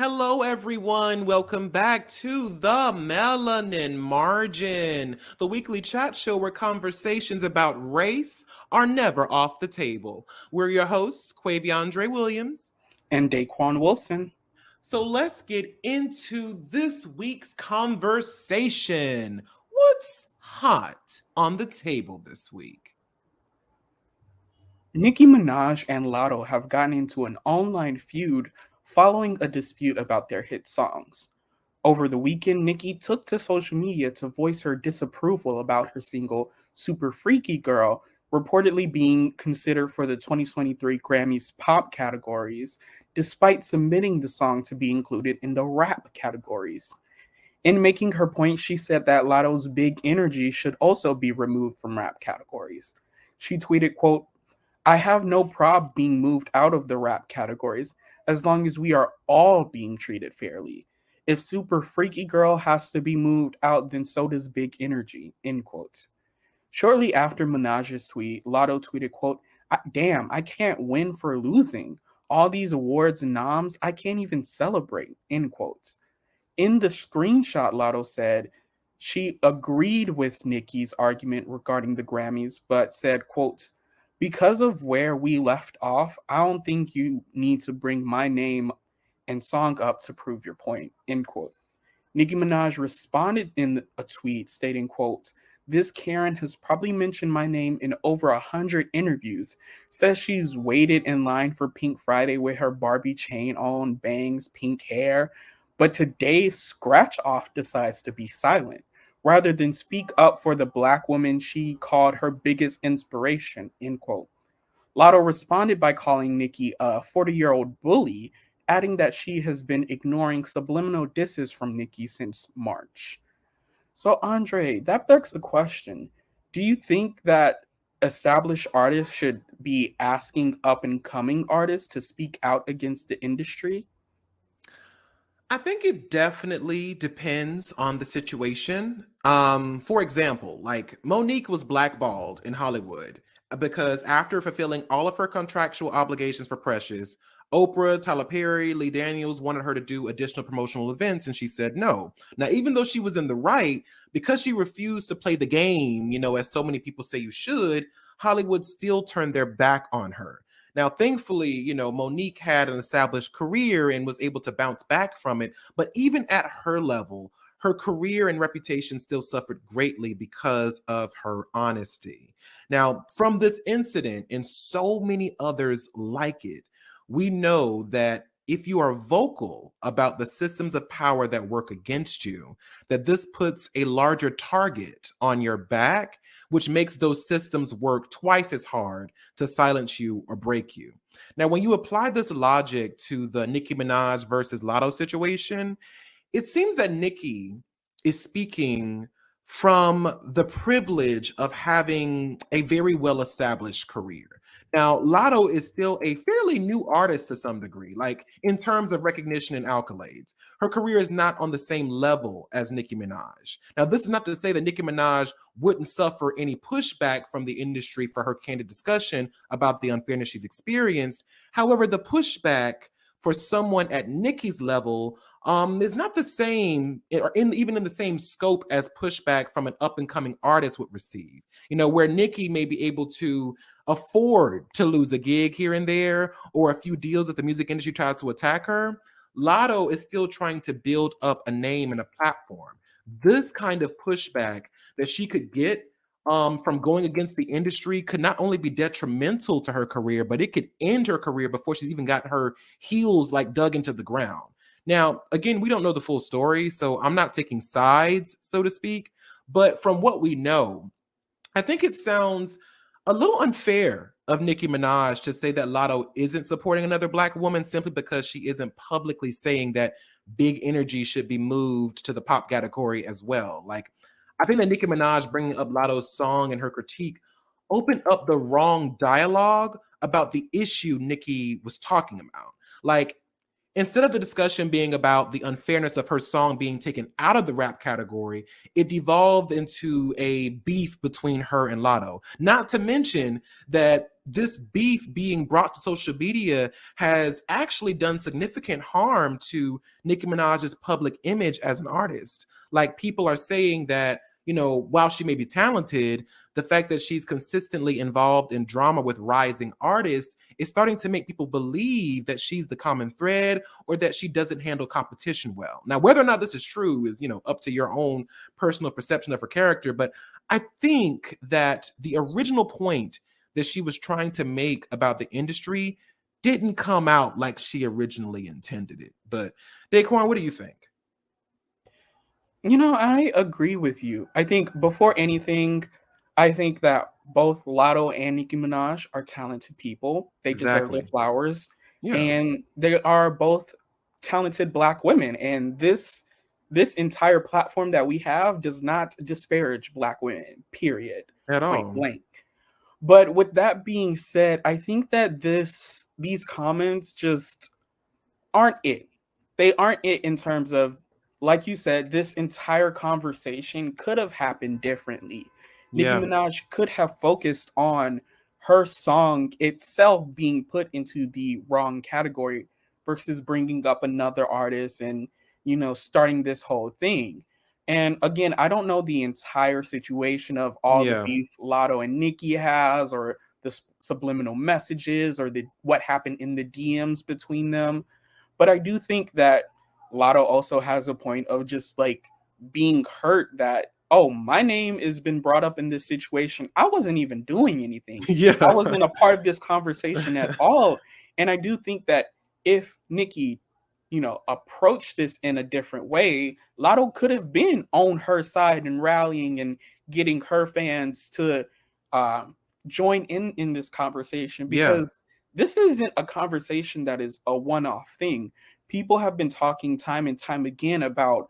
Hello, everyone. Welcome back to the Melanin Margin, the weekly chat show where conversations about race are never off the table. We're your hosts, Quaviondre Williams and Daquon Wilson. So let's get into this week's conversation. What's hot on the table this week? Nicki Minaj and Latto have gotten into an online feud following a dispute about their hit songs. Over the weekend, Nicki took to social media to voice her disapproval about her single Super Freaky Girl reportedly being considered for the 2023 Grammys pop categories, despite submitting the song to be included in the rap categories. In making her point, she said that Latto's big energy should also be removed from rap categories. She tweeted, quote, I have no prob being moved out of the rap categories as long as we are all being treated fairly. If Super Freaky Girl has to be moved out, then so does Big Energy, end quote. Shortly after Minaj's tweet, Latto tweeted, quote, damn, I can't win for losing. All these awards and noms, I can't even celebrate, end quote. In the screenshot, Latto said she agreed with Nicki's argument regarding the Grammys, but said, quote, because of where we left off, I don't think you need to bring my name and song up to prove your point. End quote. Nicki Minaj responded in a tweet stating, quote, this Karen has probably mentioned my name in over a hundred interviews. Says she's waited in line for Pink Friday with her Barbie chain on, bangs, pink hair. But today, Scratch Off decides to be silent rather than speak up for the black woman she called her biggest inspiration, end quote. Latto responded by calling Nicki a 40 year old bully, adding that she has been ignoring subliminal disses from Nicki since March. So, Andre, that begs the question do you think that established artists should be asking up and coming artists to speak out against the industry? I think it definitely depends on the situation. Um, for example, like Mo'Nique was blackballed in Hollywood uh, because after fulfilling all of her contractual obligations for Precious, Oprah, Tyler Perry, Lee Daniels wanted her to do additional promotional events, and she said no. Now, even though she was in the right, because she refused to play the game, you know, as so many people say you should, Hollywood still turned their back on her. Now, thankfully, you know, Mo'Nique had an established career and was able to bounce back from it. But even at her level, her career and reputation still suffered greatly because of her honesty. Now, from this incident and so many others like it, we know that if you are vocal about the systems of power that work against you, that this puts a larger target on your back which makes those systems work twice as hard to silence you or break you. Now, when you apply this logic to the Nicki Minaj versus Latto situation, it seems that Nicki is speaking from the privilege of having a very well established career. Now, Latto is still a fairly new artist to some degree, like in terms of recognition and accolades. Her career is not on the same level as Nicki Minaj. Now, this is not to say that Nicki Minaj wouldn't suffer any pushback from the industry for her candid discussion about the unfairness she's experienced. However, the pushback for someone at Nicki's level um, is not the same, or in even in the same scope as pushback from an up and coming artist would receive. You know, where Nicki may be able to afford to lose a gig here and there, or a few deals that the music industry tries to attack her. Latto is still trying to build up a name and a platform. This kind of pushback that she could get um, from going against the industry could not only be detrimental to her career, but it could end her career before she's even got her heels like dug into the ground. Now, again, we don't know the full story, so I'm not taking sides, so to speak. But from what we know, I think it sounds a little unfair of Nicki Minaj to say that Latto isn't supporting another black woman simply because she isn't publicly saying that big energy should be moved to the pop category as well. Like, I think that Nicki Minaj bringing up Latto's song and her critique opened up the wrong dialogue about the issue Nicki was talking about. Like, Instead of the discussion being about the unfairness of her song being taken out of the rap category, it devolved into a beef between her and Latto. Not to mention that this beef being brought to social media has actually done significant harm to Nicki Minaj's public image as an artist. Like people are saying that, you know, while she may be talented, the fact that she's consistently involved in drama with rising artists is starting to make people believe that she's the common thread or that she doesn't handle competition well. Now, whether or not this is true is, you know, up to your own personal perception of her character, but I think that the original point that she was trying to make about the industry didn't come out like she originally intended it. But Daquon, what do you think? You know, I agree with you. I think before anything, I think that both Latto and Nicki Minaj are talented people. They exactly. deserve their flowers. Yeah. And they are both talented black women. And this this entire platform that we have does not disparage black women, period. At all. Blank. But with that being said, I think that this these comments just aren't it. They aren't it in terms of, like you said, this entire conversation could have happened differently. Nicki yeah. Minaj could have focused on her song itself being put into the wrong category versus bringing up another artist and you know starting this whole thing. And again, I don't know the entire situation of all yeah. the beef Latto and Nicki has, or the subliminal messages, or the what happened in the DMs between them. But I do think that Latto also has a point of just like being hurt that oh, my name has been brought up in this situation. I wasn't even doing anything. Yeah, I wasn't a part of this conversation at all. And I do think that if Nicki, you know, approached this in a different way, Latto could have been on her side and rallying and getting her fans to um, join in in this conversation because yeah. this isn't a conversation that is a one-off thing. People have been talking time and time again about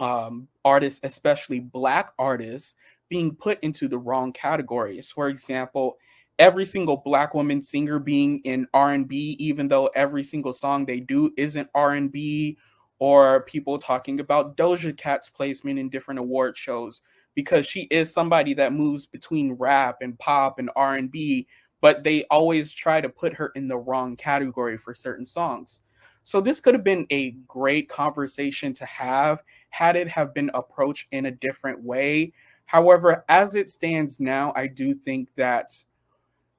um, artists, especially black artists, being put into the wrong categories. For example, every single black woman singer being in R&B even though every single song they do isn't R&B or people talking about Doja Cat's placement in different award shows because she is somebody that moves between rap and pop and R&B but they always try to put her in the wrong category for certain songs. So this could have been a great conversation to have had it have been approached in a different way. However, as it stands now, I do think that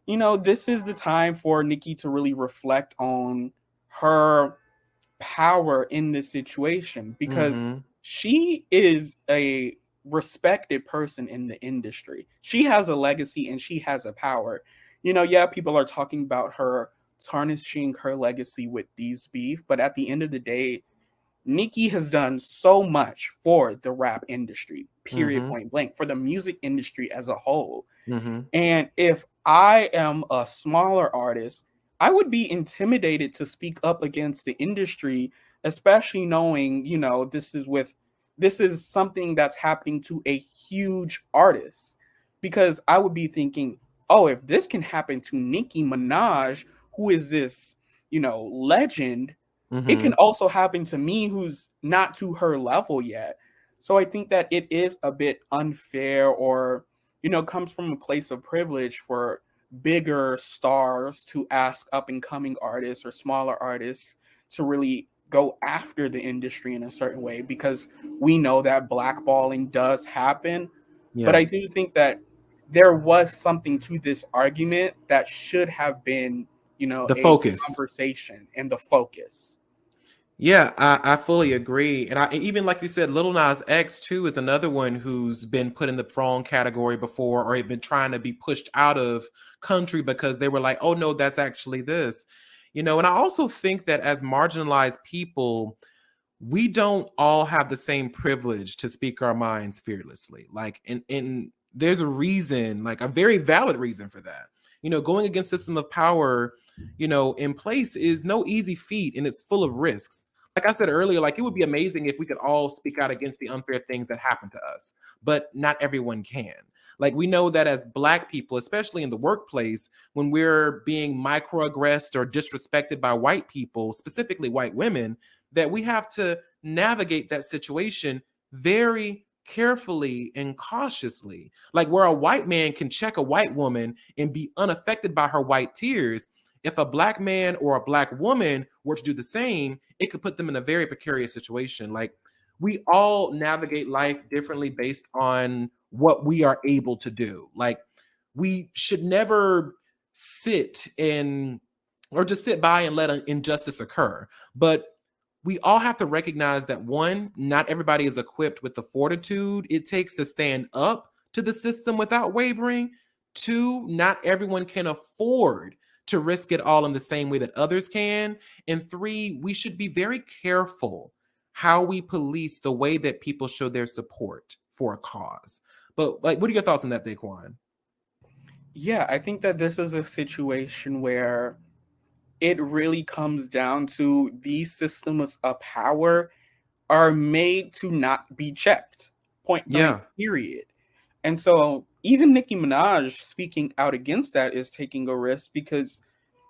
you know, this is the time for Nicki to really reflect on her power in this situation because mm-hmm. she is a respected person in the industry. She has a legacy and she has a power. You know, yeah, people are talking about her tarnishing her legacy with these beef, but at the end of the day, Nicki has done so much for the rap industry, period, mm-hmm. point blank, for the music industry as a whole. Mm-hmm. And if I am a smaller artist, I would be intimidated to speak up against the industry, especially knowing, you know, this is with this is something that's happening to a huge artist. Because I would be thinking, oh, if this can happen to Nicki Minaj, who is this, you know, legend, mm-hmm. it can also happen to me who's not to her level yet. So I think that it is a bit unfair or you know, comes from a place of privilege for bigger stars to ask up and coming artists or smaller artists to really go after the industry in a certain way because we know that blackballing does happen. Yeah. But I do think that there was something to this argument that should have been, you know, the focus conversation and the focus. Yeah, I, I fully agree. And I even like you said, Lil Nas X too is another one who's been put in the wrong category before or have been trying to be pushed out of country because they were like, oh no, that's actually this. You know, and I also think that as marginalized people, we don't all have the same privilege to speak our minds fearlessly. Like, and, and there's a reason, like a very valid reason for that. You know, going against system of power, you know, in place is no easy feat and it's full of risks like I said earlier, like it would be amazing if we could all speak out against the unfair things that happen to us, but not everyone can. Like we know that as Black people, especially in the workplace, when we're being microaggressed or disrespected by white people, specifically white women, that we have to navigate that situation very carefully and cautiously. Like where a white man can check a white woman and be unaffected by her white tears, if a black man or a black woman were to do the same, it could put them in a very precarious situation. Like we all navigate life differently based on what we are able to do. Like we should never sit and or just sit by and let an injustice occur. But we all have to recognize that one, not everybody is equipped with the fortitude it takes to stand up to the system without wavering. Two, not everyone can afford to risk it all in the same way that others can. And three, we should be very careful how we police the way that people show their support for a cause. But like, what are your thoughts on that, Daquon? Yeah, I think that this is a situation where it really comes down to these systems of power are made to not be checked. Point yeah. period. And so even Nicki Minaj speaking out against that is taking a risk because,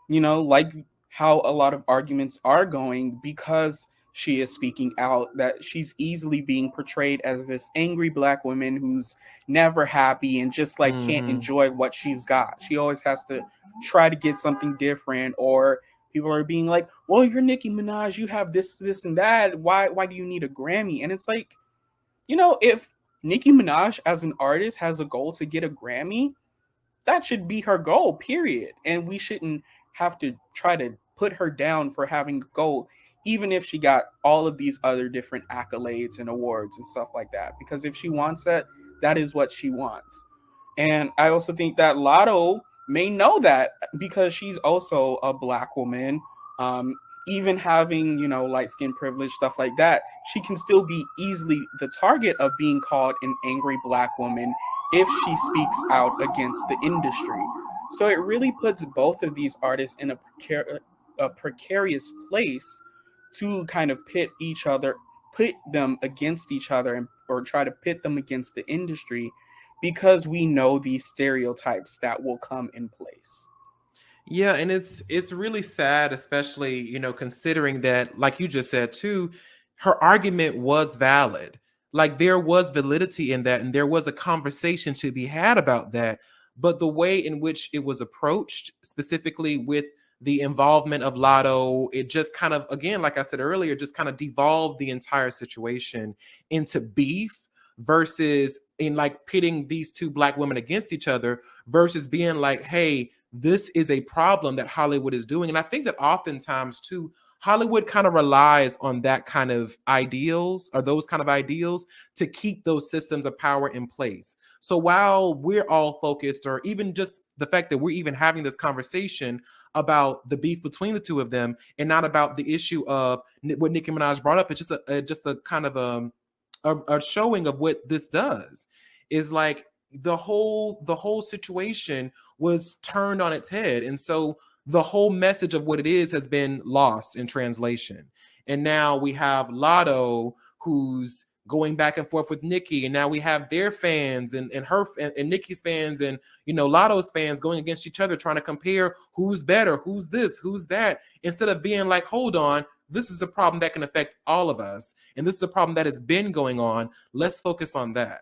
you know, like how a lot of arguments are going, because she is speaking out, that she's easily being portrayed as this angry black woman who's never happy and just like mm-hmm. can't enjoy what she's got. She always has to try to get something different or people are being like, "Well, you're Nicki Minaj, you have this, this, and that. Why, why do you need a Grammy?" And it's like, you know, if Nicki Minaj as an artist has a goal to get a Grammy, that should be her goal. Period. And we shouldn't have to try to put her down for having a goal, even if she got all of these other different accolades and awards and stuff like that. Because if she wants that, that is what she wants. And I also think that Latto may know that because she's also a black woman. Um, even having, you know, light skin privilege, stuff like that, she can still be easily the target of being called an angry black woman if she speaks out against the industry. So it really puts both of these artists in a, precar- a precarious place to kind of pit each other, put them against each other, and, or try to pit them against the industry because we know these stereotypes that will come in place. Yeah, and it's it's really sad, especially you know considering that, like you just said too, her argument was valid. Like there was validity in that, and there was a conversation to be had about that. But the way in which it was approached, specifically with the involvement of Latto, it just kind of, again, like I said earlier, just kind of devolved the entire situation into beef versus in like pitting these two black women against each other versus being like, hey, this is a problem that Hollywood is doing. And I think that oftentimes too, Hollywood kind of relies on that kind of ideals or those kind of ideals to keep those systems of power in place. So while we're all focused, or even just the fact that we're even having this conversation about the beef between the two of them, and not about the issue of what Nicki Minaj brought up, it's just a, a just a kind of um a, a showing of what this does is like the whole the whole situation was turned on its head and so the whole message of what it is has been lost in translation and now we have Latto who's going back and forth with Nicki, and now we have their fans and, and her and, and Nicki's fans and you know Latto's fans going against each other, trying to compare who's better, who's this, who's that, instead of being like, hold on, this is a problem that can affect all of us. And this is a problem that has been going on. Let's focus on that.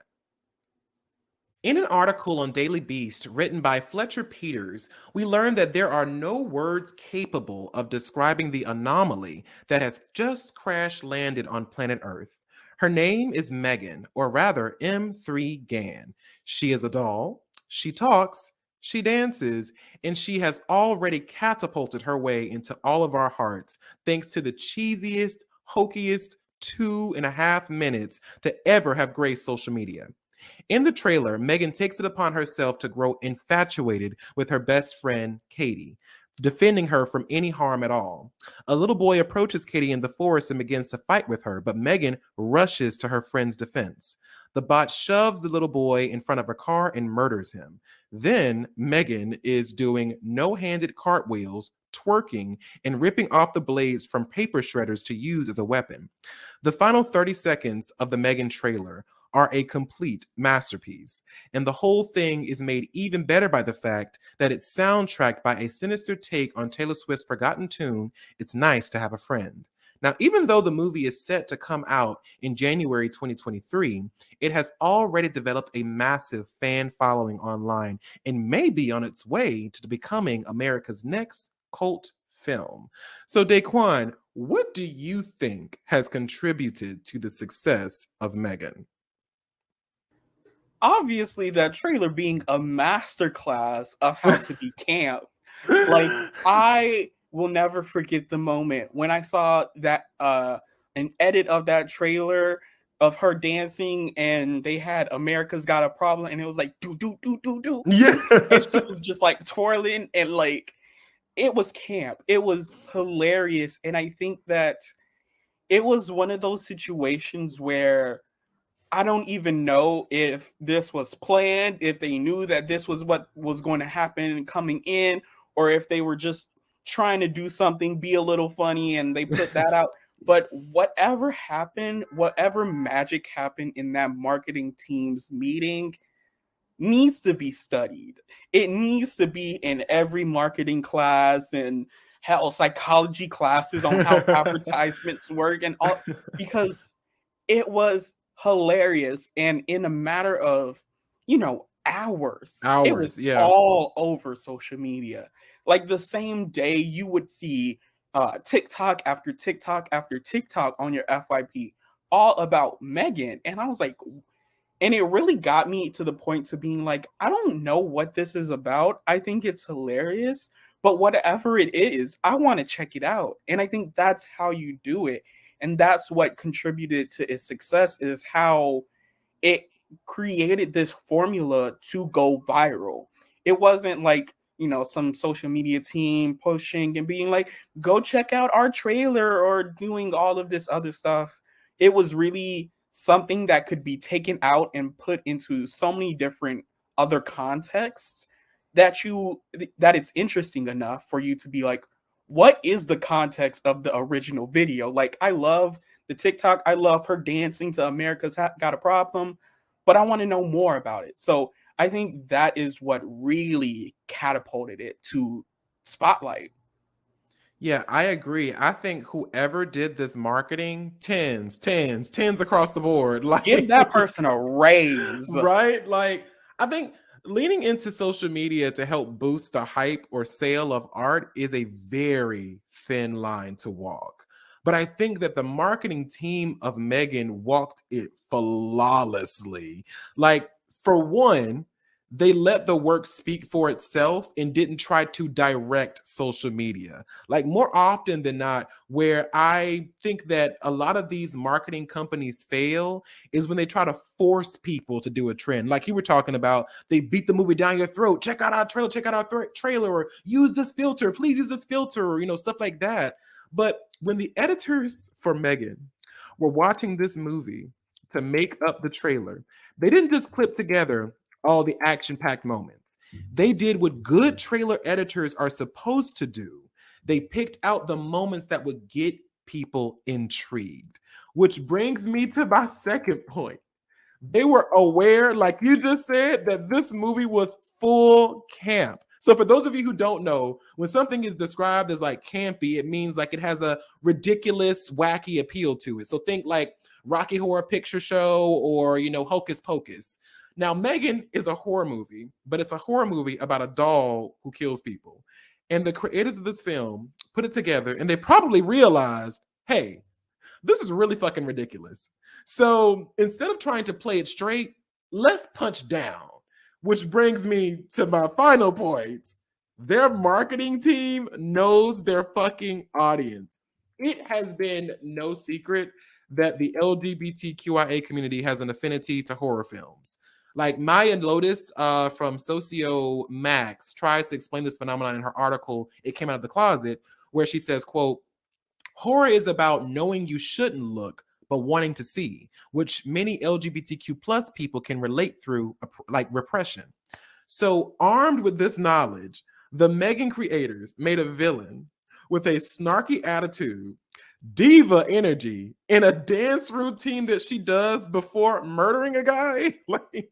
In an article on Daily Beast written by Fletcher Peters, we learned that there are no words capable of describing the anomaly that has just crash landed on planet Earth. Her name is Megan, or rather M3GAN. She is a doll, she talks, she dances, and she has already catapulted her way into all of our hearts thanks to the cheesiest, hokiest two and a half minutes to ever have graced social media. In the trailer, Megan takes it upon herself to grow infatuated with her best friend, Katie, defending her from any harm at all. A little boy approaches Katie in the forest and begins to fight with her, but Megan rushes to her friend's defense. The bot shoves the little boy in front of a car and murders him. Then Megan is doing no handed cartwheels, twerking, and ripping off the blades from paper shredders to use as a weapon. The final 30 seconds of the Megan trailer are a complete masterpiece. And the whole thing is made even better by the fact that it's soundtracked by a sinister take on Taylor Swift's forgotten tune, It's Nice to Have a Friend. Now, even though the movie is set to come out in January 2023, it has already developed a massive fan following online and may be on its way to becoming America's next cult film. So, Daquon, what do you think has contributed to the success of Megan? Obviously, that trailer being a masterclass of how to be camp. Like, I will never forget the moment when I saw that uh an edit of that trailer of her dancing and they had America's Got a Problem and it was like do do do do do. Yeah. and she was just like twirling and like it was camp. It was hilarious. And I think that it was one of those situations where I don't even know if this was planned, if they knew that this was what was going to happen coming in, or if they were just trying to do something, be a little funny, and they put that out. But whatever happened, whatever magic happened in that marketing team's meeting needs to be studied. It needs to be in every marketing class and hell psychology classes on how advertisements work and all because it was hilarious and in a matter of you know hours, hours it was yeah all over social media like the same day you would see uh, TikTok after TikTok after TikTok on your FYP, all about Megan. And I was like, and it really got me to the point to being like, I don't know what this is about. I think it's hilarious, but whatever it is, I want to check it out. And I think that's how you do it. And that's what contributed to its success is how it created this formula to go viral. It wasn't like you know some social media team pushing and being like go check out our trailer or doing all of this other stuff it was really something that could be taken out and put into so many different other contexts that you that it's interesting enough for you to be like what is the context of the original video like i love the tiktok i love her dancing to america's got a problem but i want to know more about it so I think that is what really catapulted it to spotlight. Yeah, I agree. I think whoever did this marketing, tens, tens, tens across the board. Like give that person a raise. Right? Like I think leaning into social media to help boost the hype or sale of art is a very thin line to walk. But I think that the marketing team of Megan walked it flawlessly. Like for one, they let the work speak for itself and didn't try to direct social media. Like more often than not, where I think that a lot of these marketing companies fail is when they try to force people to do a trend. Like you were talking about, they beat the movie down your throat. Check out our trailer, check out our th- trailer, or use this filter, please use this filter, or you know, stuff like that. But when the editors for Megan were watching this movie to make up the trailer, they didn't just clip together all the action packed moments. Mm-hmm. They did what good trailer editors are supposed to do. They picked out the moments that would get people intrigued, which brings me to my second point. They were aware, like you just said, that this movie was full camp. So, for those of you who don't know, when something is described as like campy, it means like it has a ridiculous, wacky appeal to it. So, think like Rocky Horror Picture Show or, you know, Hocus Pocus. Now, Megan is a horror movie, but it's a horror movie about a doll who kills people. And the creators of this film put it together and they probably realized, hey, this is really fucking ridiculous. So instead of trying to play it straight, let's punch down. Which brings me to my final point. Their marketing team knows their fucking audience. It has been no secret that the LGBTQIA community has an affinity to horror films. Like Maya Lotus uh, from Socio Max tries to explain this phenomenon in her article, It Came Out of the Closet, where she says, quote, horror is about knowing you shouldn't look, but wanting to see, which many LGBTQ plus people can relate through like repression. So armed with this knowledge, the Megan creators made a villain with a snarky attitude diva energy in a dance routine that she does before murdering a guy. like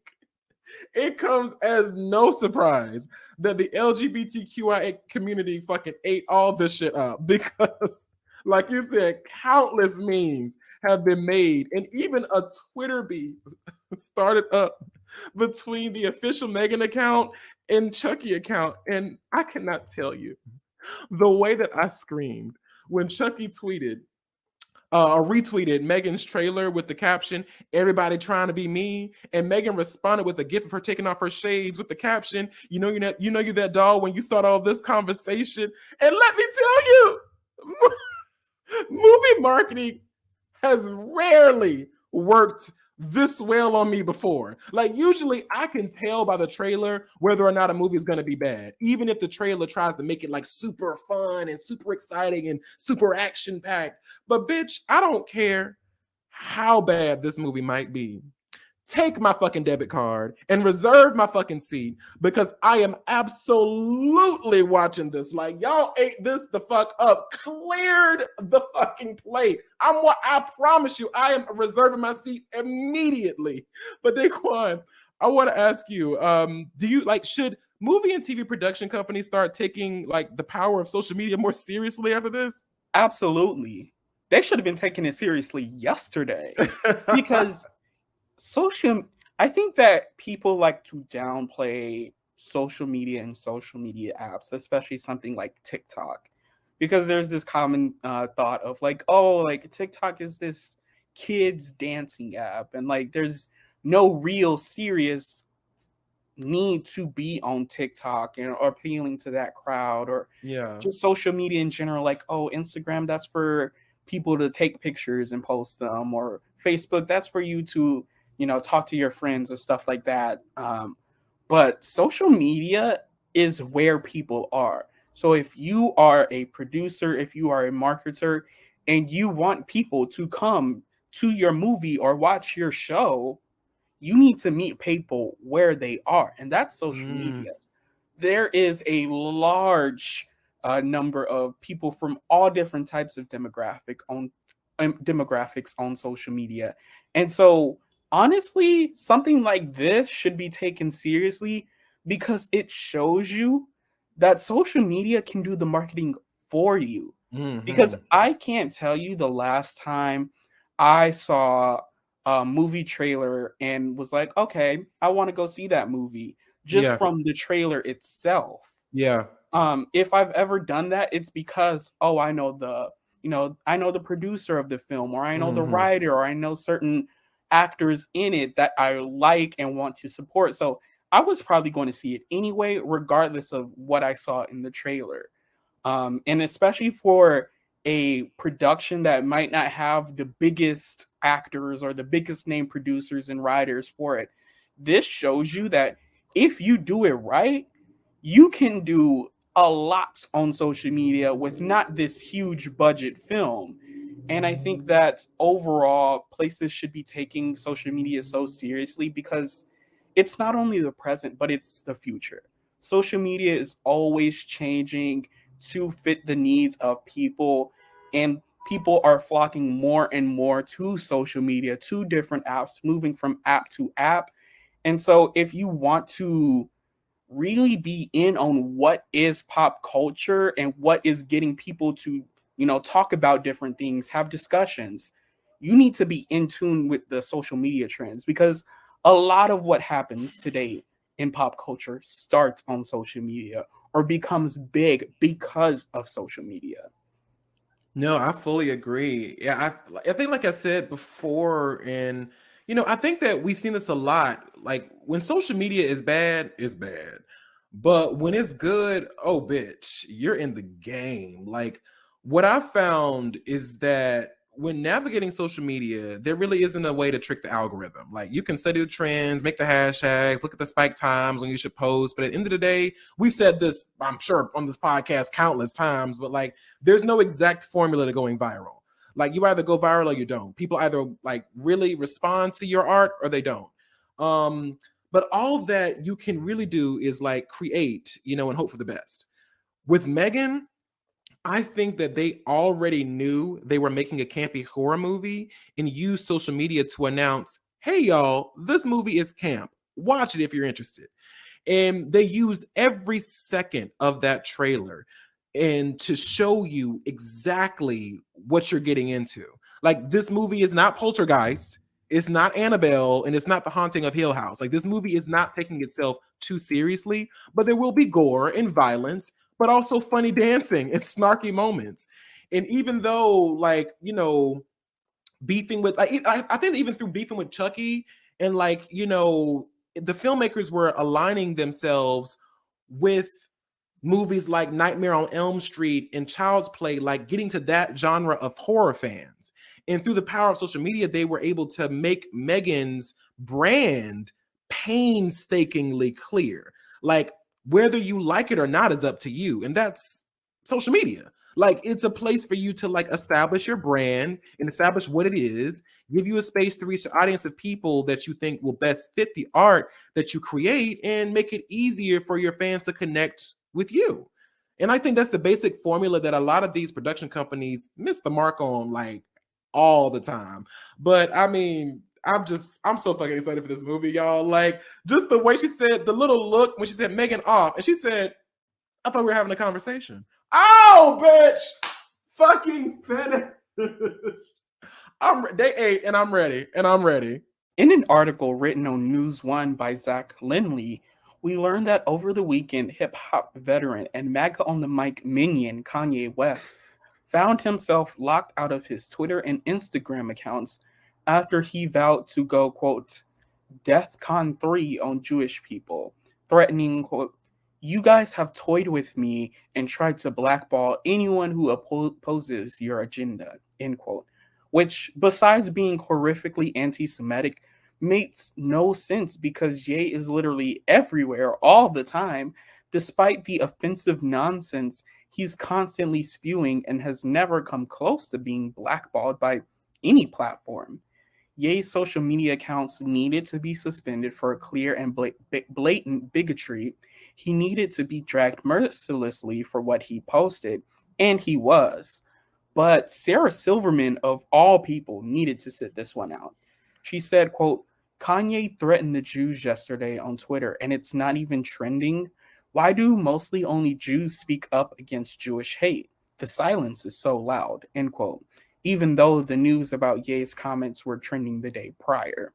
it comes as no surprise that the LGBTQIA community fucking ate all this shit up because like you said, countless memes have been made, and even a Twitter beef started up between the official Megan account and Chucky account. And I cannot tell you the way that I screamed when Chucky tweeted, uh, retweeted Megan's trailer with the caption, Everybody trying to be me. And Megan responded with a gift of her taking off her shades with the caption, You know, you're not, you know, you're that doll when you start all this conversation. And let me tell you, movie marketing has rarely worked this well on me before. Like usually I can tell by the trailer whether or not a movie is going to be bad, even if the trailer tries to make it like super fun and super exciting and super action packed. But bitch, I don't care how bad this movie might be take my fucking debit card and reserve my fucking seat because I am absolutely watching this. Like y'all ate this the fuck up, cleared the fucking plate. I'm what I promise you, I am reserving my seat immediately. But Daquon, I want to ask you, um, do you like should movie and TV production companies start taking like the power of social media more seriously after this? Absolutely. They should have been taking it seriously yesterday because social I think that people like to downplay social media and social media apps, especially something like TikTok, because there's this common uh, thought of like, oh, like TikTok is this kids dancing app, and like there's no real serious need to be on TikTok and or appealing to that crowd or yeah, just social media in general. Like, oh, Instagram, that's for people to take pictures and post them, or Facebook, that's for you to you know, talk to your friends and stuff like that. Um, but social media is where people are. So if you are a producer, if you are a marketer, and you want people to come to your movie or watch your show, you need to meet people where they are, and that's social mm. media. There is a large uh, number of people from all different types of demographic on um, demographics on social media, and so honestly, something like this should be taken seriously because it shows you that social media can do the marketing for you. Mm-hmm. Because I can't tell you the last time I saw a movie trailer and was like, okay, I want to go see that movie just yeah. from the trailer itself. Yeah. Um, if I've ever done that, it's because, oh, I know the, you know, I know the producer of the film, or I know mm-hmm. the writer, or I know certain actors in it that I like and want to support. So I was probably going to see it anyway, regardless of what I saw in the trailer. Um, and especially for a production that might not have the biggest actors or the biggest name producers and writers for it, this shows you that if you do it right, you can do a lot on social media with not this huge budget film. And I think that overall, places should be taking social media so seriously because it's not only the present, but it's the future. Social media is always changing to fit the needs of people, and people are flocking more and more to social media, to different apps, moving from app to app. And so, if you want to really be in on what is pop culture and what is getting people to you know, talk about different things, have discussions. You need to be in tune with the social media trends because a lot of what happens today in pop culture starts on social media or becomes big because of social media. No, I fully agree. Yeah, I, I think, like I said before, and you know, I think that we've seen this a lot. Like when social media is bad, it's bad. But when it's good, oh bitch, you're in the game. Like what I found is that when navigating social media, there really isn't a way to trick the algorithm. Like you can study the trends, make the hashtags, look at the spike times when you should post. But at the end of the day, we've said this, I'm sure, on this podcast countless times, but like there's no exact formula to going viral. Like you either go viral or you don't. People either like really respond to your art or they don't. Um, but all that you can really do is like create, you know, and hope for the best. With Megan, I think that they already knew they were making a campy horror movie and used social media to announce, hey, y'all, this movie is camp. Watch it if you're interested. And they used every second of that trailer and to show you exactly what you're getting into. Like this movie is not Poltergeist, it's not Annabelle, and it's not The Haunting of Hill House. Like this movie is not taking itself too seriously, but there will be gore and violence, but also funny dancing and snarky moments. And even though, like, you know, beefing with, like, I, I think even through beefing with Chucky and, like, you know, the filmmakers were aligning themselves with movies like Nightmare on Elm Street and Child's Play, like getting to that genre of horror fans. And through the power of social media, they were able to make Megan's brand painstakingly clear. Like whether you like it or not is up to you. And that's social media. Like it's a place for you to like establish your brand and establish what it is, give you a space to reach the audience of people that you think will best fit the art that you create and make it easier for your fans to connect with you. And I think that's the basic formula that a lot of these production companies miss the mark on like all the time. But I mean, I'm just I'm so fucking excited for this movie, y'all. Like just the way she said the little look when she said Megan off, and she said, I thought we were having a conversation. Oh, bitch, fucking finish. I'm they ate and I'm ready and I'm ready. In an article written on News One by Zack Linly, we learned that over the weekend, hip hop veteran and MAGA on the mic minion Kanye West found himself locked out of his Twitter and Instagram accounts after he vowed to go, quote, Death Con 3 on Jewish people, threatening, quote, you guys have toyed with me and tried to blackball anyone who opposes your agenda, end quote. Which, besides being horrifically anti Semitic, makes no sense because Ye is literally everywhere all the time, despite the offensive nonsense he's constantly spewing and has never come close to being blackballed by any platform. Ye's social media accounts needed to be suspended for a clear and blatant bigotry he needed to be dragged mercilessly for what he posted, and he was. But Sarah Silverman, of all people, needed to sit this one out. She said, quote, Kanye threatened the Jews yesterday on Twitter, and it's not even trending. Why do mostly only Jews speak up against Jewish hate? The silence is so loud, end quote, even though the news about Ye's comments were trending the day prior.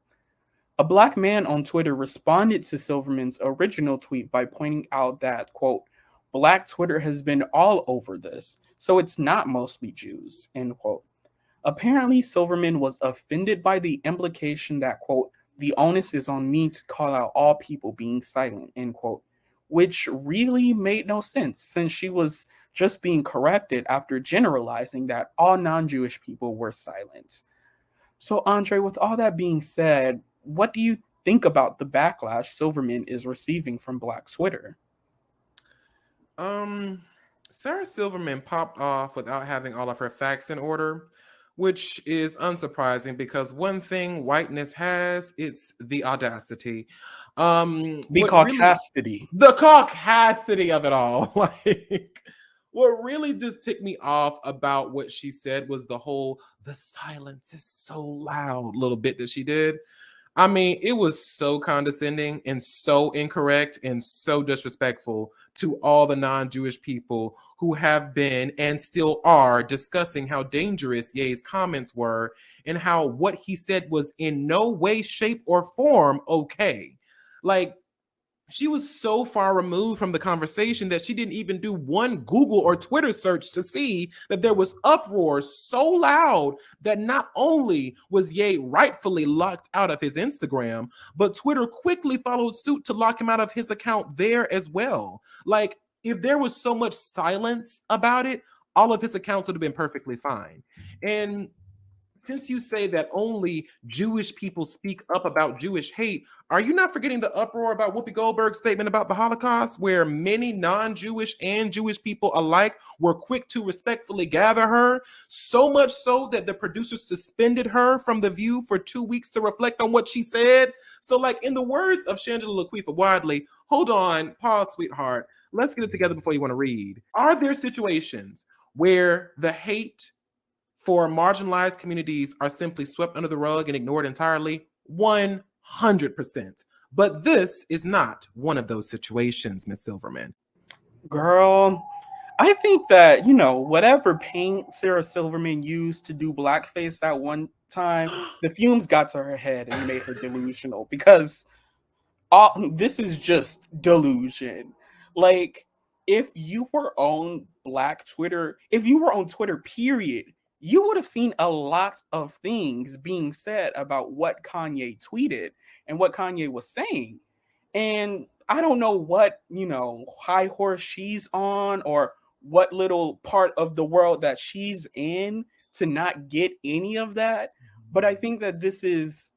A black man on Twitter responded to Silverman's original tweet by pointing out that, quote, Black Twitter has been all over this, so it's not mostly Jews, end quote. Apparently, Silverman was offended by the implication that, quote, the onus is on me to call out all people being silent, end quote, which really made no sense since she was just being corrected after generalizing that all non Jewish people were silenced. So, Andre, with all that being said, what do you think about the backlash Silverman is receiving from Black Twitter? Um, Sarah Silverman popped off without having all of her facts in order, which is unsurprising because one thing whiteness has, it's the audacity. Um the caucasity. Really, the caucasity of it all. like what really just ticked me off about what she said was the whole the silence is so loud little bit that she did I mean, it was so condescending and so incorrect and so disrespectful to all the non Jewish people who have been and still are discussing how dangerous Ye's comments were and how what he said was in no way, shape, or form okay. Like, she was so far removed from the conversation that she didn't even do one Google or Twitter search to see that there was uproar so loud that not only was Ye rightfully locked out of his Instagram, but Twitter quickly followed suit to lock him out of his account there as well. Like, if there was so much silence about it, all of his accounts would have been perfectly fine. And since you say that only Jewish people speak up about Jewish hate, are you not forgetting the uproar about Whoopi Goldberg's statement about the Holocaust, where many non Jewish and Jewish people alike were quick to respectfully gather her? So much so that the producers suspended her from The View for two weeks to reflect on what she said. So, like in the words of Shangela Laquifa Wadley, hold on, pause, sweetheart. Let's get it together before you want to read. Are there situations where the hate for marginalized communities are simply swept under the rug and ignored entirely? 100%. But this is not one of those situations, Miss Silverman. Girl, I think that, you know, whatever paint Sarah Silverman used to do blackface that one time, the fumes got to her head and made her delusional because all this is just delusion. Like, if you were on Black Twitter, if you were on Twitter, period, you would have seen a lot of things being said about what Kanye tweeted and what Kanye was saying. And I don't know what, you know, high horse she's on or what little part of the world that she's in to not get any of that. But I mm-hmm. think that this is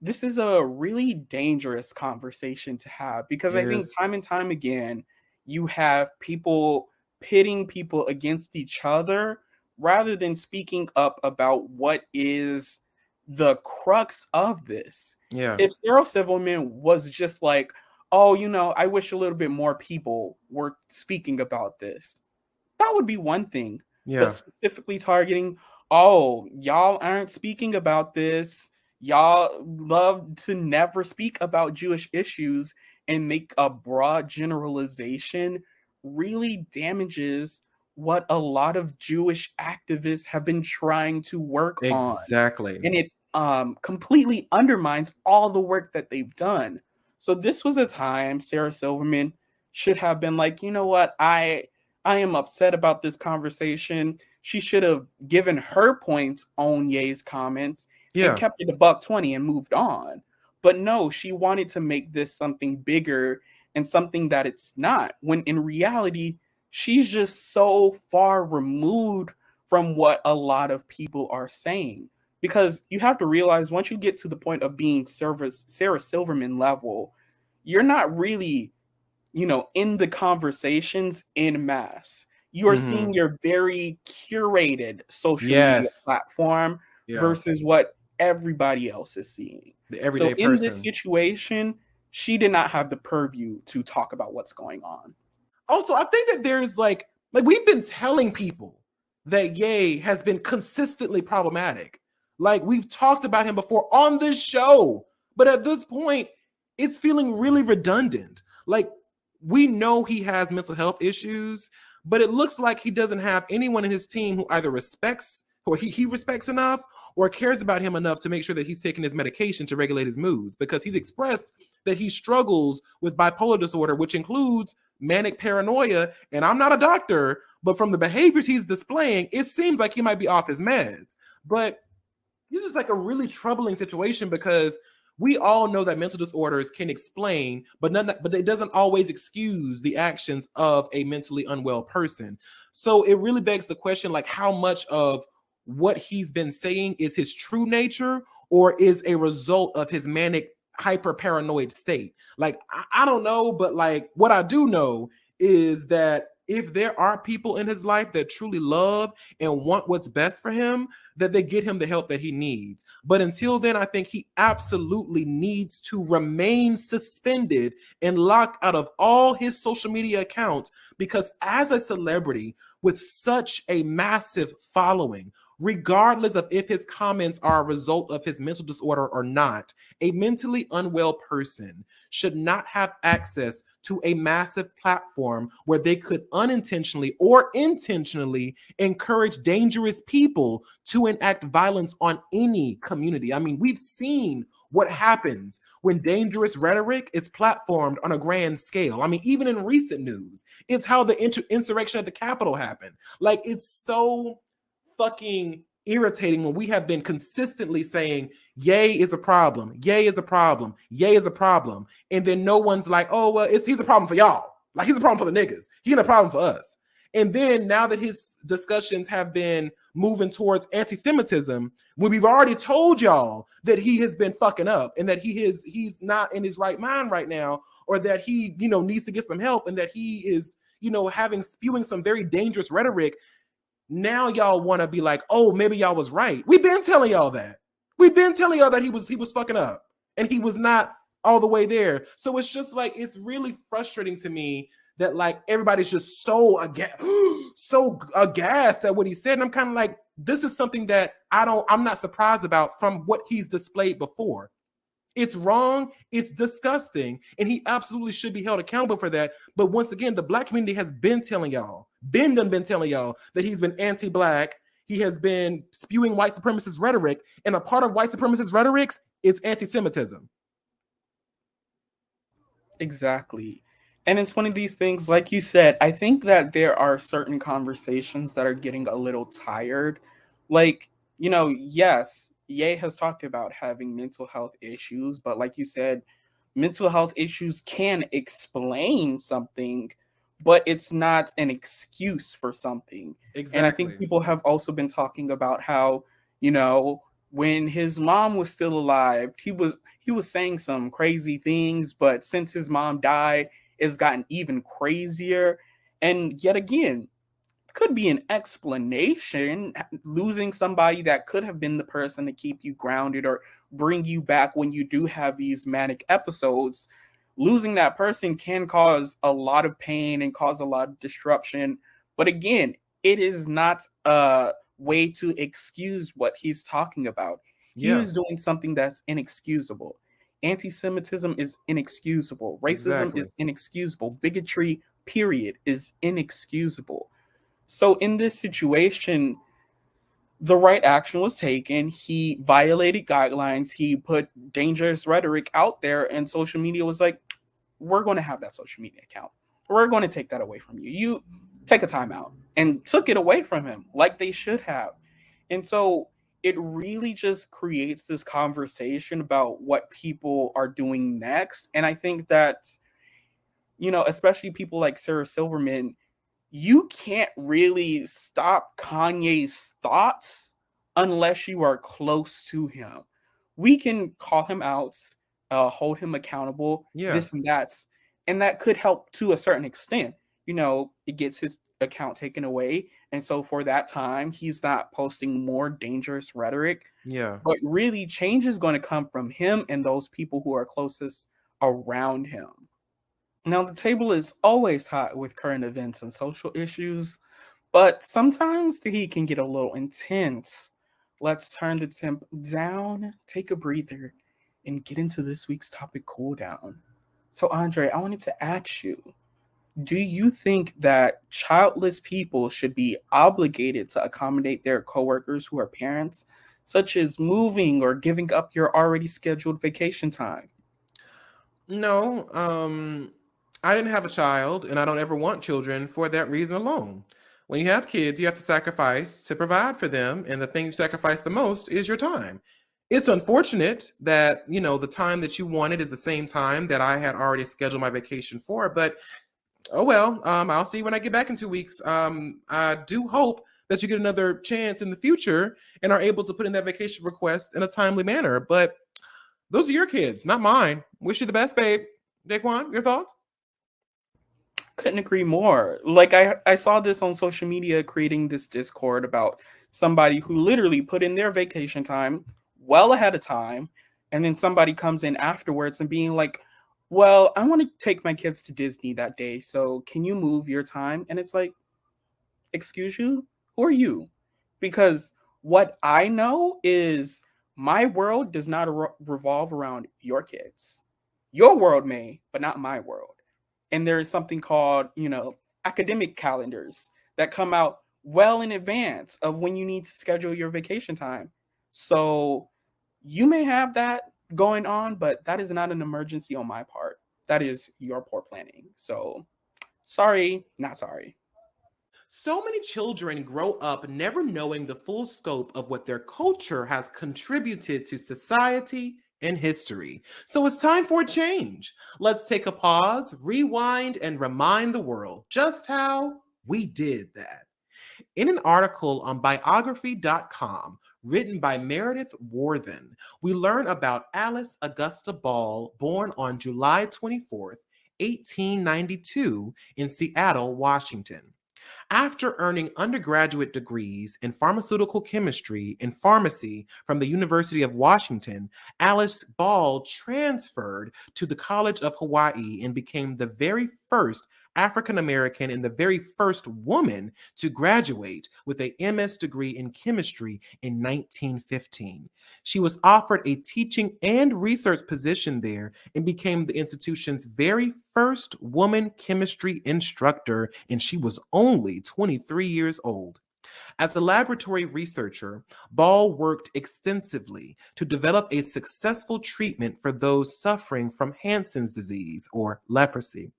this is a really dangerous conversation to have because it I think time and time again you have people pitting people against each other rather than speaking up about what is the crux of this. Yeah. If Sarah Silverman was just like, oh, you know, I wish a little bit more people were speaking about this, that would be one thing. Yeah. But specifically targeting, oh, y'all aren't speaking about this. Y'all love to never speak about Jewish issues and make a broad generalization really damages what a lot of Jewish activists have been trying to work exactly. on. Exactly. And it um, completely undermines all the work that they've done. So this was a time Sarah Silverman should have been like, you know what, I I am upset about this conversation. She should have given her points on Ye's comments yeah. and kept it a buck 20 and moved on. But no, she wanted to make this something bigger and something that it's not. When in reality, she's just so far removed from what a lot of people are saying. Because you have to realize once you get to the point of being service Sarah Silverman level, you're not really, you know, in the conversations in mass. You are mm-hmm. seeing your very curated social yes. media platform yeah. versus what everybody else is seeing. The everyday so in this situation, she did not have the purview to talk about what's going on. Also, I think that there's like like we've been telling people that Ye has been consistently problematic. Like we've talked about him before on this show, but at this point, it's feeling really redundant. Like we know he has mental health issues, but it looks like he doesn't have anyone in his team who either respects or he, he respects enough or cares about him enough to make sure that he's taking his medication to regulate his moods because he's expressed that he struggles with bipolar disorder, which includes manic paranoia. And I'm not a doctor, but from the behaviors he's displaying, it seems like he might be off his meds. But this is like a really troubling situation because we all know that mental disorders can explain, but none, but it doesn't always excuse the actions of a mentally unwell person. So it really begs the question, like how much of what he's been saying is his true nature or is a result of his manic hyper paranoid state. Like, I, I, don't know, but like what I do know is that if there are people in his life that truly love and want what's best for him, that they get him the help that he needs. But until then, I think he absolutely needs to remain suspended and locked out of all his social media accounts because as a celebrity with such a massive following, regardless of if his comments are a result of his mental disorder or not. A mentally unwell person should not have access to a massive platform where they could unintentionally or intentionally encourage dangerous people to enact violence on any community. I mean, we've seen what happens when dangerous rhetoric is platformed on a grand scale. I mean, even in recent news, it's how the inter- insurrection at the Capitol happened. Like, it's so fucking irritating when we have been consistently saying Ye is a problem, Ye is a problem, Ye is a problem, and then no one's like, oh well, it's he's a problem for y'all, like he's a problem for the niggas, he's a problem for us. And then now that his discussions have been moving towards anti-Semitism, when we've already told y'all that he has been fucking up and that he is he's not in his right mind right now, or that he you know needs to get some help and that he is you know having spewing some very dangerous rhetoric now y'all want to be like, oh, maybe y'all was right. We've been telling y'all that. We've been telling y'all that he was he was fucking up and he was not all the way there. So it's just like it's really frustrating to me that like everybody's just so aghast, so aghast at what he said. And I'm kind of like, this is something that I don't, I'm not surprised about from what he's displayed before. It's wrong, it's disgusting, and he absolutely should be held accountable for that. But once again, the black community has been telling y'all Ben done been telling y'all that he's been anti-black. He has been spewing white supremacist rhetoric, and a part of white supremacist rhetorics is anti-Semitism. Exactly. And it's one of these things, like you said, I think that there are certain conversations that are getting a little tired. Like, you know, yes, Ye has talked about having mental health issues, but like you said, mental health issues can explain something, but it's not an excuse for something. Exactly. And I think people have also been talking about how, you know, when his mom was still alive, he was he was saying some crazy things, but since his mom died, it's gotten even crazier. And yet again, could be an explanation losing somebody that could have been the person to keep you grounded or bring you back when you do have these manic episodes losing that person can cause a lot of pain and cause a lot of disruption. But again it is not a way to excuse what he's talking about. He yeah. is doing something that's inexcusable. Anti-semitism is inexcusable. Racism exactly. is inexcusable. Bigotry period is inexcusable. So in this situation, the right action was taken. He violated guidelines. He put dangerous rhetoric out there, and social media was like, "We're going to have that social media account. We're going to take that away from you. You take a timeout," and took it away from him, like they should have. And so it really just creates this conversation about what people are doing next. And I think that, you know, especially people like Sarah Silverman you can't really stop Kanye's thoughts unless you are close to him. We can call him out, uh, hold him accountable, yeah. this and that, and that could help to a certain extent. You know, it gets his account taken away, and so for that time, he's not posting more dangerous rhetoric. Yeah, but really, change is going to come from him and those people who are closest around him. Now, the table is always hot with current events and social issues, but sometimes the heat can get a little intense. Let's turn the temp down, take a breather, and get into this week's topic cool down. So, Andre, I wanted to ask you do you think that childless people should be obligated to accommodate their coworkers who are parents, such as moving or giving up your already scheduled vacation time? No, um, I didn't have a child and I don't ever want children for that reason alone. When you have kids, you have to sacrifice to provide for them. And the thing you sacrifice the most is your time. It's unfortunate that, you know, the time that you wanted is the same time that I had already scheduled my vacation for. But oh well, um, I'll see when I get back in two weeks. Um, I do hope that you get another chance in the future and are able to put in that vacation request in a timely manner. But those are your kids, not mine. Wish you the best, babe. Daquon, your thoughts? Couldn't agree more. Like I I saw this on social media creating this discord about somebody who literally put in their vacation time well ahead of time and then somebody comes in afterwards and being like, "Well, I want to take my kids to Disney that day, so can you move your time?" And it's like, "Excuse you? Who are you?" Because what I know is my world does not re- revolve around your kids. Your world may, but not my world and there is something called you know academic calendars that come out well in advance of when you need to schedule your vacation time. So you may have that going on but that is not an emergency on my part. That is your poor planning. So sorry not sorry. So many children grow up never knowing the full scope of what their culture has contributed to society in history. So it's time for a change. Let's take a pause, rewind, and remind the world just how we did that. In an article on biography.com written by Meredith Worthen, we learn about Alice Augusta Ball, born on July 24th, 1892, in Seattle, Washington. After earning undergraduate degrees in pharmaceutical chemistry and pharmacy from the University of Washington, Alice Ball transferred to the College of Hawaii and became the very first African American and the very first woman to graduate with a MS degree in chemistry in 1915. She was offered a teaching and research position there and became the institution's very first woman chemistry instructor, and she was only 23 years old. As a laboratory researcher, Ball worked extensively to develop a successful treatment for those suffering from Hansen's disease or leprosy.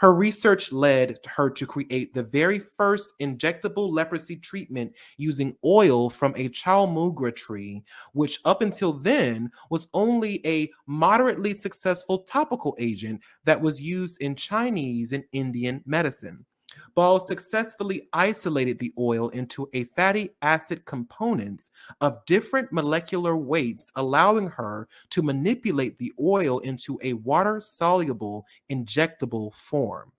Her research led her to create the very first injectable leprosy treatment using oil from a chaulmoogra tree, which up until then was only a moderately successful topical agent that was used in Chinese and Indian medicine. Ball successfully isolated the oil into a fatty acid components of different molecular weights, allowing her to manipulate the oil into a water soluble injectable form.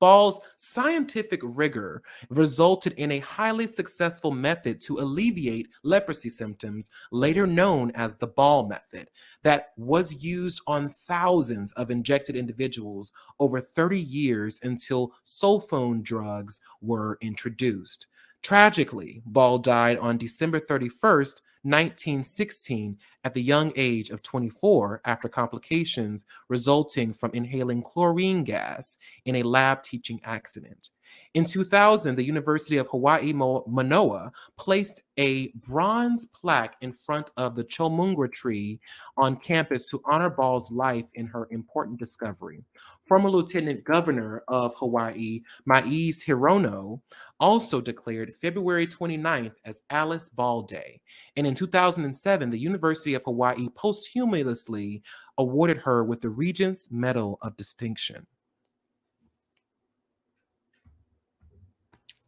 Ball's scientific rigor resulted in a highly successful method to alleviate leprosy symptoms, later known as the Ball method, that was used on thousands of injected individuals over 30 years until sulfone drugs were introduced. Tragically, Ball died on December 31st, 1916 at the young age of 24 after complications resulting from inhaling chlorine gas in a lab teaching accident. In 2000, the University of Hawaii Manoa placed a bronze plaque in front of the chaulmoogra tree on campus to honor Ball's life and her important discovery. Former Lieutenant Governor of Hawaii, Mazie Hirono, also declared February 29th as Alice Ball Day. And in 2007, the University of Hawaii posthumously awarded her with the Regents Medal of Distinction.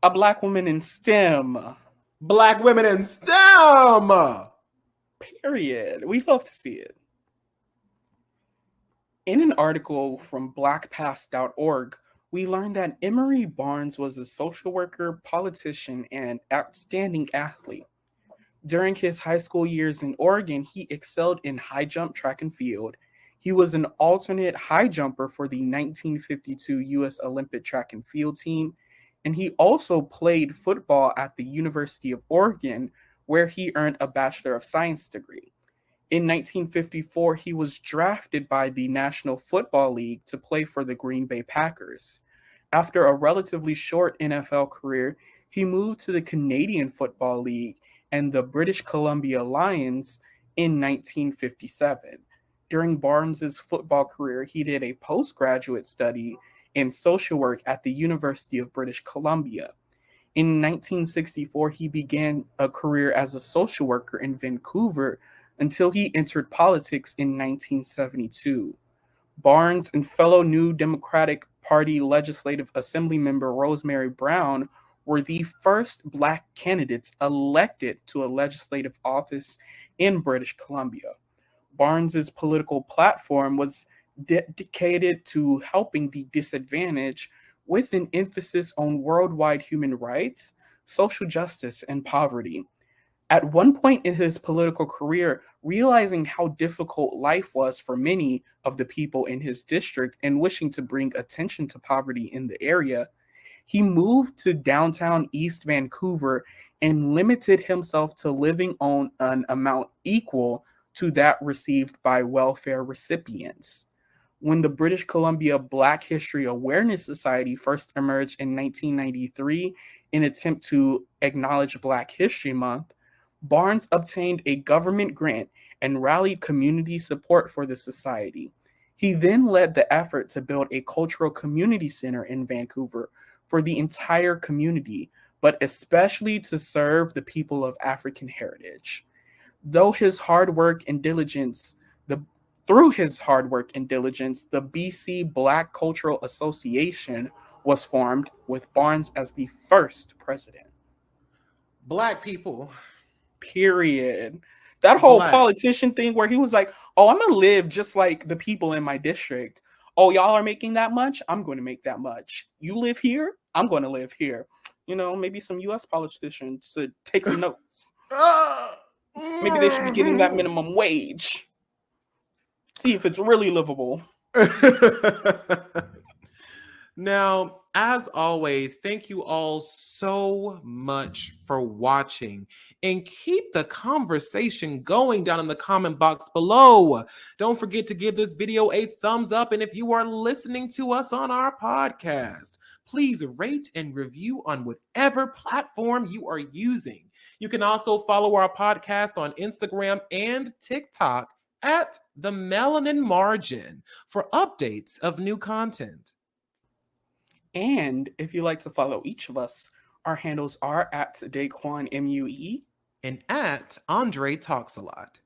A black woman in STEM. Black women in STEM. Period. We love to see it. In an article from blackpast.org, we learned that Emery Barnes was a social worker, politician, and outstanding athlete. During his high school years in Oregon, he excelled in high jump, track, and field. He was an alternate high jumper for the 1952 U.S. Olympic track and field team, and he also played football at the University of Oregon, where he earned a Bachelor of Science degree. In 1954, he was drafted by the National Football League to play for the Green Bay Packers. After a relatively short NFL career, he moved to the Canadian Football League and the British Columbia Lions in 1957. During Barnes's football career, he did a postgraduate study in social work at the University of British Columbia. In 1964, he began a career as a social worker in Vancouver until he entered politics in 1972. Barnes and fellow New Democratic Party Legislative Assembly member Rosemary Brown were the first Black candidates elected to a legislative office in British Columbia. Barnes's political platform was dedicated to helping the disadvantaged with an emphasis on worldwide human rights, social justice, and poverty. At one point in his political career, realizing how difficult life was for many of the people in his district and wishing to bring attention to poverty in the area, he moved to downtown East Vancouver and limited himself to living on an amount equal to that received by welfare recipients. When the British Columbia Black History Awareness Society first emerged in 1993 in an attempt to acknowledge Black History Month, Barnes obtained a government grant and rallied community support for the society. He then led the effort to build a cultural community center in Vancouver for the entire community, but especially to serve the people of African heritage. Though his hard work and diligence, through his hard work and diligence, the BC Black Cultural Association was formed with Barnes as the first president. Black people Period. That whole Black. politician thing where he was like, "Oh, I'm gonna live just like the people in my district. Oh, y'all are making that much. I'm going to make that much. You live here. I'm going to live here. You know, maybe some U.S. politicians should take some notes. Uh, maybe they should be getting that mm. minimum wage. See if it's really livable." Now, as always, thank you all so much for watching and keep the conversation going down in the comment box below. Don't forget to give this video a thumbs up. And if you are listening to us on our podcast, please rate and review on whatever platform you are using. You can also follow our podcast on Instagram and TikTok at the Melanin Margin for updates of new content. And if you like to follow each of us, our handles are at Daquon MUE and at Andre Talks a Lot.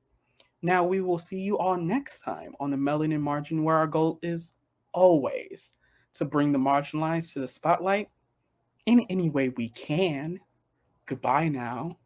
Now we will see you all next time on the Melanin Margin, where our goal is always to bring the marginalized to the spotlight in any way we can. Goodbye now.